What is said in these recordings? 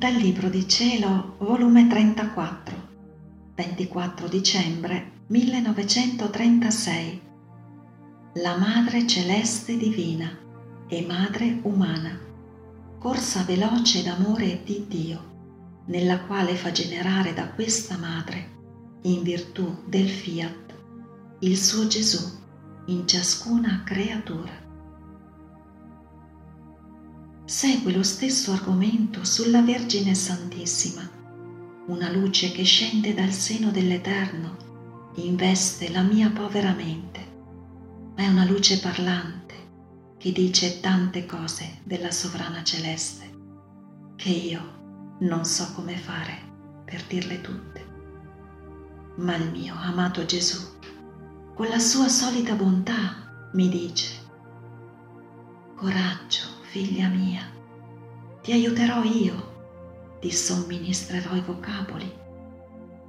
Dal Libro di Cielo, volume 34, 24 dicembre 1936. La Madre Celeste Divina e Madre Umana, corsa veloce d'amore di Dio, nella quale fa generare da questa Madre, in virtù del fiat, il suo Gesù in ciascuna creatura segue lo stesso argomento sulla Vergine Santissima, una luce che scende dal seno dell'Eterno, investe la mia povera mente, ma è una luce parlante che dice tante cose della sovrana celeste che io non so come fare per dirle tutte. Ma il mio amato Gesù, con la sua solita bontà, mi dice, coraggio, figlia mia, ti aiuterò io, ti somministrerò i vocaboli.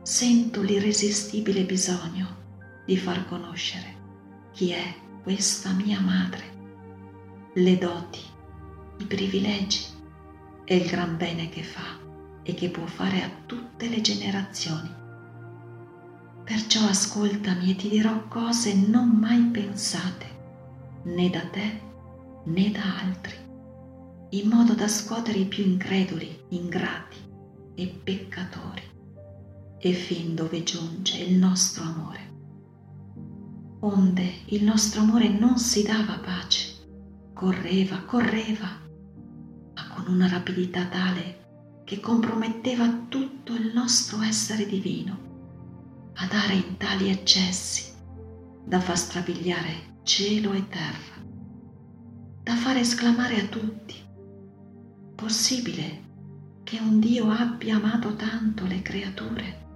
Sento l'irresistibile bisogno di far conoscere chi è questa mia madre, le doti, i privilegi e il gran bene che fa e che può fare a tutte le generazioni. Perciò ascoltami e ti dirò cose non mai pensate, né da te né da altri in modo da scuotere i più increduli, ingrati e peccatori, e fin dove giunge il nostro amore. Onde il nostro amore non si dava pace, correva, correva, ma con una rapidità tale che comprometteva tutto il nostro essere divino, a dare in tali eccessi da far strabiliare cielo e terra, da fare esclamare a tutti possibile che un Dio abbia amato tanto le creature?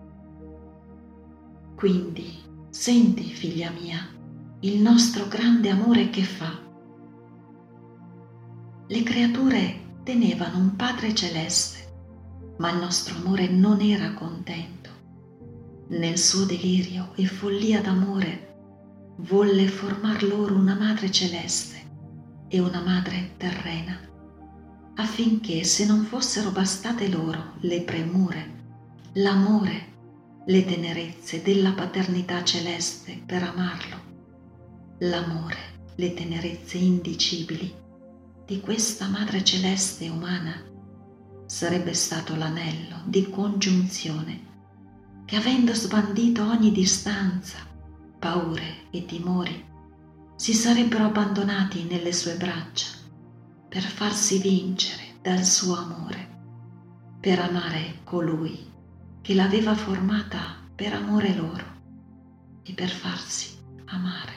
Quindi senti, figlia mia, il nostro grande amore che fa. Le creature tenevano un Padre celeste, ma il nostro amore non era contento. Nel suo delirio e follia d'amore volle formar loro una madre celeste e una madre terrena affinché se non fossero bastate loro le premure, l'amore, le tenerezze della paternità celeste per amarlo, l'amore, le tenerezze indicibili di questa Madre Celeste umana, sarebbe stato l'anello di congiunzione che avendo sbandito ogni distanza, paure e timori, si sarebbero abbandonati nelle sue braccia per farsi vincere dal suo amore, per amare colui che l'aveva formata per amore loro e per farsi amare.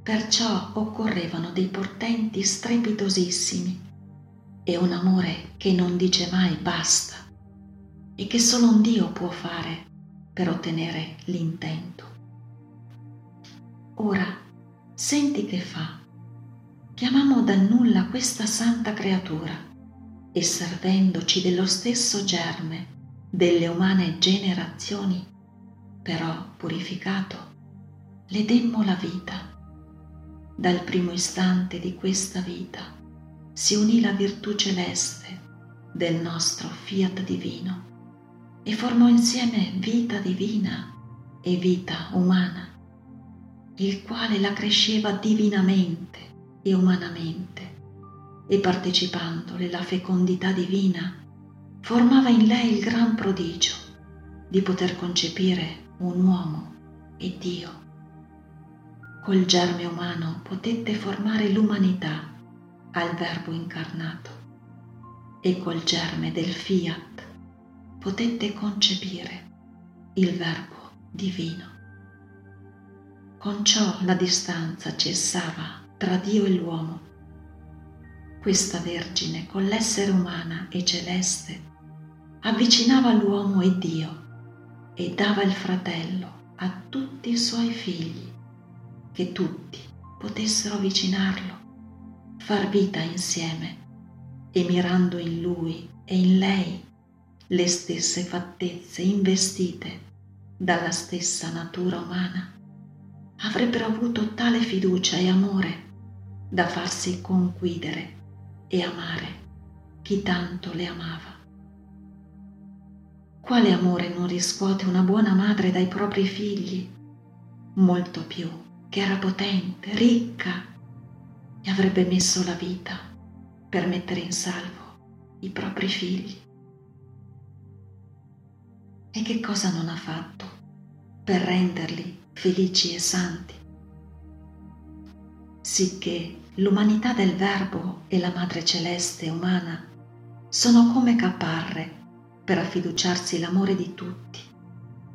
Perciò occorrevano dei portenti strepitosissimi e un amore che non dice mai basta e che solo un Dio può fare per ottenere l'intento. Ora, senti che fa chiamammo dal nulla questa santa creatura e servendoci dello stesso germe delle umane generazioni, però purificato, le demmo la vita. Dal primo istante di questa vita si unì la virtù celeste del nostro fiat divino e formò insieme vita divina e vita umana, il quale la cresceva divinamente e umanamente e partecipandole la fecondità divina, formava in lei il gran prodigio di poter concepire un uomo e Dio. Col germe umano potette formare l'umanità al Verbo incarnato e col germe del fiat potette concepire il Verbo divino. Con ciò la distanza cessava tra Dio e l'uomo. Questa Vergine con l'essere umana e celeste avvicinava l'uomo e Dio e dava il fratello a tutti i suoi figli, che tutti potessero avvicinarlo, far vita insieme e mirando in lui e in lei le stesse fattezze investite dalla stessa natura umana, avrebbero avuto tale fiducia e amore da farsi conquidere e amare chi tanto le amava. Quale amore non riscuote una buona madre dai propri figli? Molto più che era potente, ricca e avrebbe messo la vita per mettere in salvo i propri figli. E che cosa non ha fatto per renderli felici e santi? Sicché l'umanità del Verbo e la Madre Celeste umana sono come caparre per affiduciarsi l'amore di tutti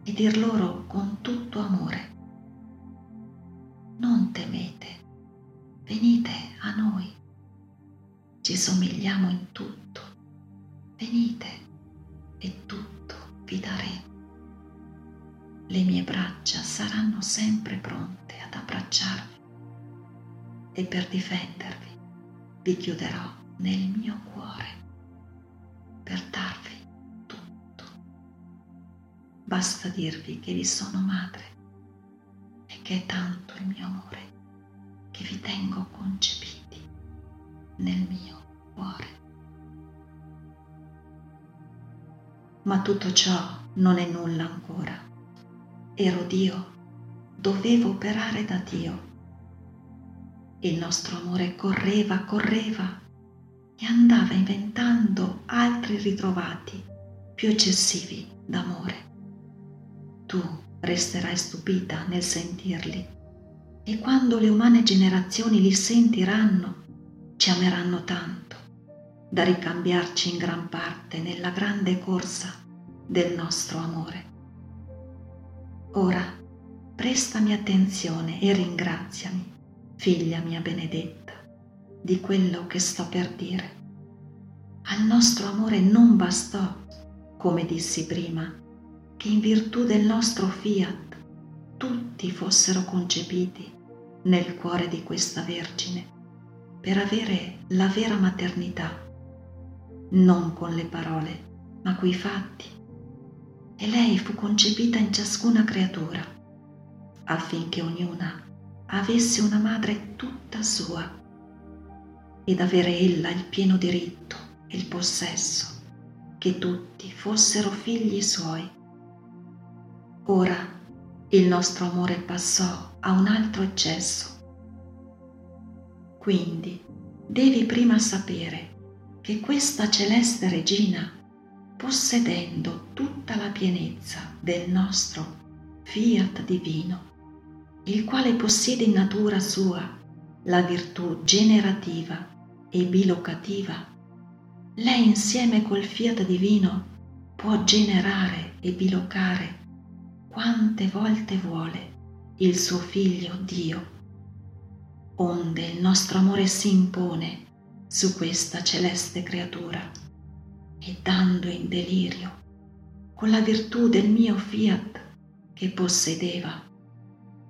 e dir loro con tutto amore, non temete, venite a noi, ci somigliamo in tutto, venite e tutto vi daremo. Le mie braccia saranno sempre pronte ad abbracciarvi e per difendervi vi chiuderò nel mio cuore per darvi tutto. Basta dirvi che vi sono madre e che è tanto il mio amore che vi tengo concepiti nel mio cuore. Ma tutto ciò non è nulla ancora. Ero Dio, dovevo operare da Dio il nostro amore correva, correva e andava inventando altri ritrovati più eccessivi d'amore. Tu resterai stupita nel sentirli e quando le umane generazioni li sentiranno, ci ameranno tanto da ricambiarci in gran parte nella grande corsa del nostro amore. Ora prestami attenzione e ringraziami figlia mia benedetta, di quello che sto per dire. Al nostro amore non bastò, come dissi prima, che in virtù del nostro fiat tutti fossero concepiti nel cuore di questa Vergine per avere la vera maternità, non con le parole, ma coi fatti. E lei fu concepita in ciascuna creatura, affinché ognuna avesse una madre tutta sua ed avere ella il pieno diritto e il possesso che tutti fossero figli suoi. Ora il nostro amore passò a un altro eccesso. Quindi devi prima sapere che questa celeste regina, possedendo tutta la pienezza del nostro fiat divino, il quale possiede in natura sua la virtù generativa e bilocativa, lei insieme col fiat divino può generare e bilocare quante volte vuole il suo figlio Dio, onde il nostro amore si impone su questa celeste creatura e dando in delirio con la virtù del mio fiat che possedeva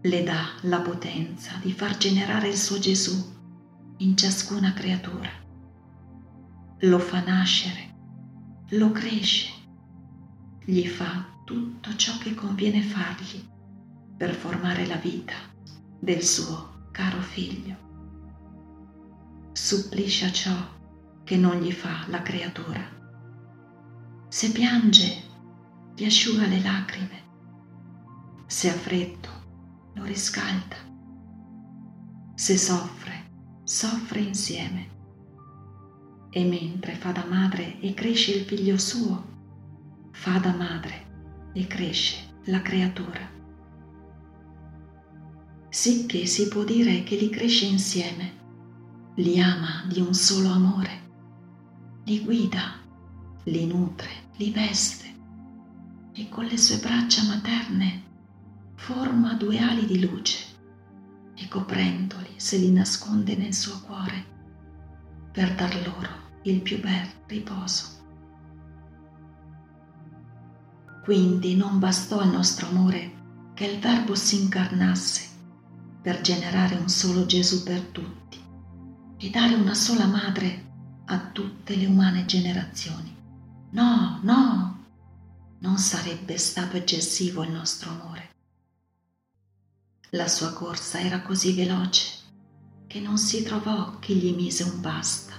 le dà la potenza di far generare il suo Gesù in ciascuna creatura. Lo fa nascere, lo cresce, gli fa tutto ciò che conviene fargli per formare la vita del suo caro figlio. Supplisce a ciò che non gli fa la creatura. Se piange, gli asciuga le lacrime. Se ha freddo, lo riscalda. Se soffre, soffre insieme. E mentre fa da madre e cresce il figlio suo, fa da madre e cresce la creatura. Sicché si può dire che li cresce insieme, li ama di un solo amore, li guida, li nutre, li veste e con le sue braccia materne forma due ali di luce e coprendoli se li nasconde nel suo cuore per dar loro il più bel riposo. Quindi non bastò al nostro amore che il Verbo si incarnasse per generare un solo Gesù per tutti e dare una sola madre a tutte le umane generazioni. No, no, non sarebbe stato eccessivo il nostro amore la sua corsa era così veloce che non si trovò chi gli mise un basta.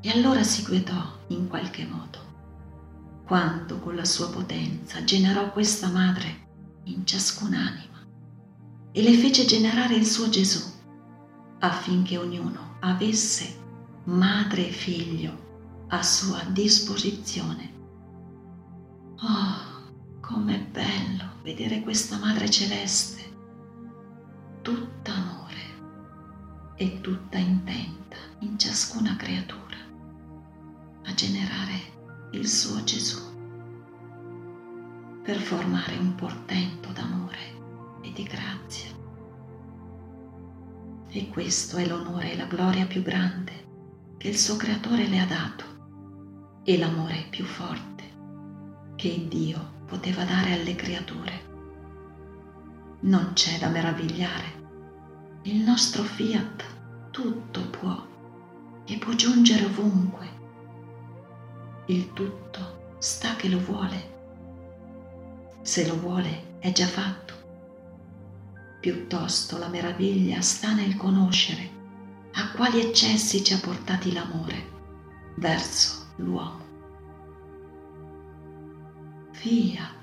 E allora si guetò in qualche modo. Quanto con la sua potenza generò questa madre in ciascun'anima e le fece generare il suo Gesù affinché ognuno avesse madre e figlio a sua disposizione. Oh, com'è bello vedere questa madre celeste, tutta amore e tutta intenta in ciascuna creatura a generare il suo Gesù per formare un portento d'amore e di grazia. E questo è l'onore e la gloria più grande che il suo creatore le ha dato e l'amore più forte che Dio poteva dare alle creature. Non c'è da meravigliare. Il nostro fiat tutto può e può giungere ovunque il tutto sta che lo vuole. Se lo vuole è già fatto. Piuttosto la meraviglia sta nel conoscere a quali eccessi ci ha portati l'amore verso l'uomo. Fiat